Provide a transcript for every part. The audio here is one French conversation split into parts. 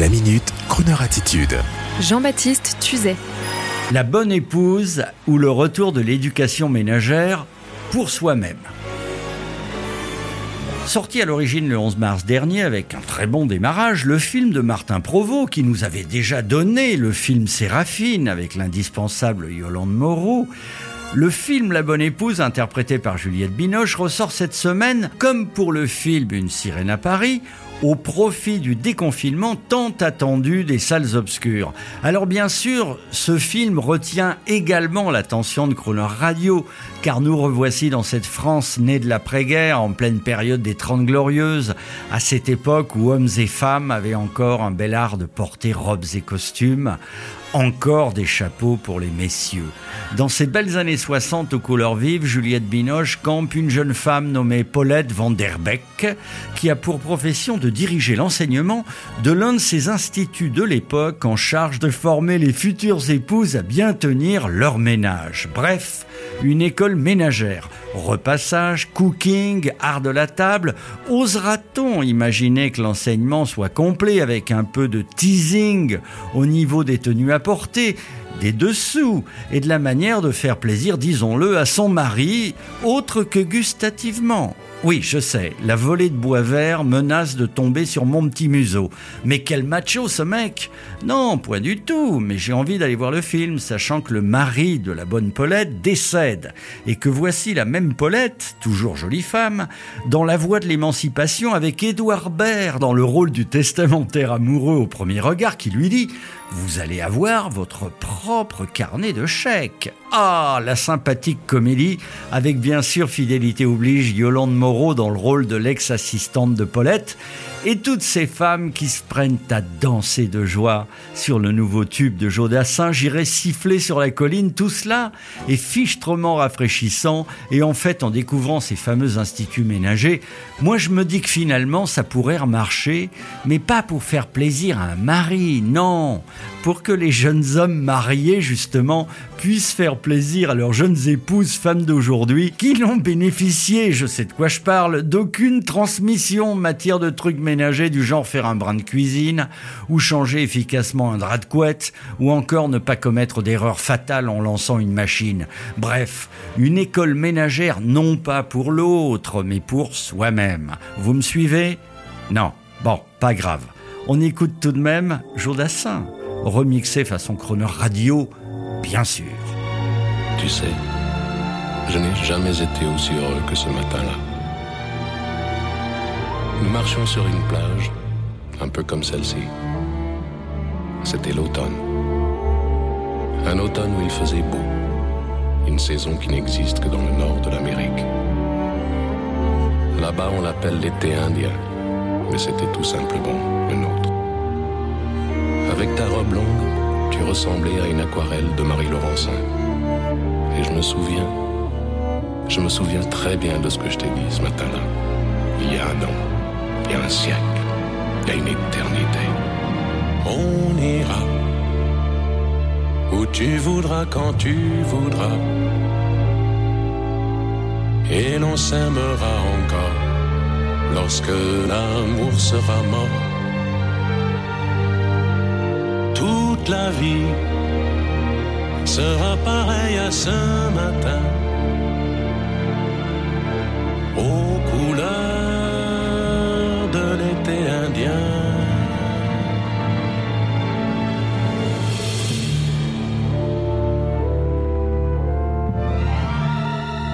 La minute, Kroneur attitude. Jean-Baptiste Tuzet. La bonne épouse ou le retour de l'éducation ménagère pour soi-même. Sorti à l'origine le 11 mars dernier avec un très bon démarrage, le film de Martin Provost, qui nous avait déjà donné le film Séraphine avec l'indispensable Yolande Moreau, le film La Bonne Épouse, interprété par Juliette Binoche, ressort cette semaine, comme pour le film Une sirène à Paris, au profit du déconfinement tant attendu des salles obscures. Alors bien sûr, ce film retient également l'attention de Croner Radio, car nous revoici dans cette France née de l'après-guerre, en pleine période des Trente Glorieuses, à cette époque où hommes et femmes avaient encore un bel art de porter robes et costumes, encore des chapeaux pour les messieurs. Dans ces belles années 60 aux couleurs vives, Juliette Binoche campe une jeune femme nommée Paulette van der Beek, qui a pour profession de diriger l'enseignement de l'un de ces instituts de l'époque en charge de former les futures épouses à bien tenir leur ménage. Bref, une école ménagère. Repassage, cooking, art de la table. Osera-t-on imaginer que l'enseignement soit complet avec un peu de teasing au niveau des tenues à porter des dessous et de la manière de faire plaisir, disons-le, à son mari, autre que gustativement. Oui, je sais, la volée de bois vert menace de tomber sur mon petit museau. Mais quel macho ce mec Non, point du tout, mais j'ai envie d'aller voir le film, sachant que le mari de la bonne Paulette décède, et que voici la même Paulette, toujours jolie femme, dans La Voix de l'émancipation avec Édouard Baird dans le rôle du testamentaire amoureux au premier regard qui lui dit vous allez avoir votre propre carnet de chèques. Ah, la sympathique comédie, avec bien sûr fidélité oblige Yolande Moreau dans le rôle de l'ex-assistante de Paulette, et toutes ces femmes qui se prennent à danser de joie sur le nouveau tube de Jodassin, j'irai siffler sur la colline, tout cela est fichtrement rafraîchissant, et en fait, en découvrant ces fameux instituts ménagers, moi je me dis que finalement ça pourrait remarcher, mais pas pour faire plaisir à un mari, non, pour que les jeunes hommes mariés, justement, puissent faire plaisir à leurs jeunes épouses, femmes d'aujourd'hui, qui n'ont bénéficié, je sais de quoi je parle, d'aucune transmission en matière de trucs ménagers du genre faire un brin de cuisine, ou changer efficacement un drap de couette, ou encore ne pas commettre d'erreurs fatales en lançant une machine. Bref, une école ménagère non pas pour l'autre, mais pour soi-même. Vous me suivez? Non. Bon, pas grave. On écoute tout de même Jodassin remixé façon chroneur radio, bien sûr. Tu sais, je n'ai jamais été aussi heureux que ce matin-là. Nous marchions sur une plage, un peu comme celle-ci. C'était l'automne. Un automne où il faisait beau. Une saison qui n'existe que dans le nord de l'Amérique. Là-bas, on l'appelle l'été indien, mais c'était tout simplement le nôtre. Avec ta robe longue, tu ressemblais à une aquarelle de Marie Laurencin. Et je me souviens, je me souviens très bien de ce que je t'ai dit ce matin-là. Il y a un an, y a un siècle, il y a une éternité. On ira où tu voudras quand tu voudras. Et l'on s'aimera encore lorsque l'amour sera mort. toute la vie sera pareille à ce matin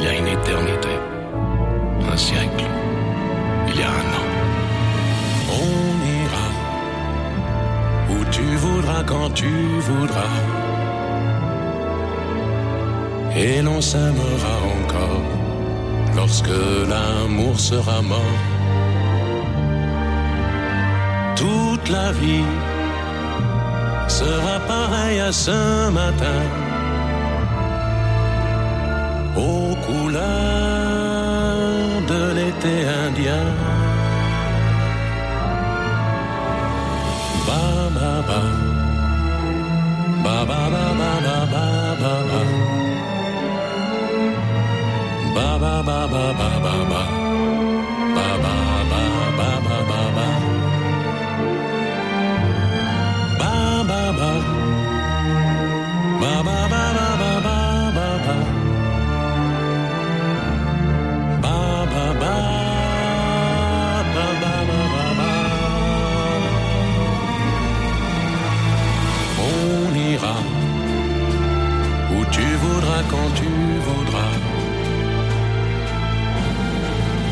Il y a une éternité, un siècle, il y a un an. On ira où tu voudras quand tu voudras. Et l'on s'aimera encore lorsque l'amour sera mort. Toute la vie sera pareil à ce matin aux couleurs de l'été indien. Ba ba. Ba ba ba ba ba ba ba ba. Ba ba ba ba ba ba ba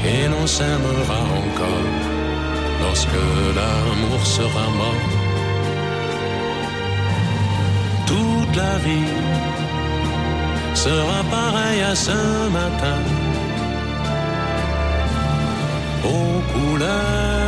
et l'on s'aimera encore lorsque l'amour sera mort. Toute la vie sera pareille à ce matin aux couleurs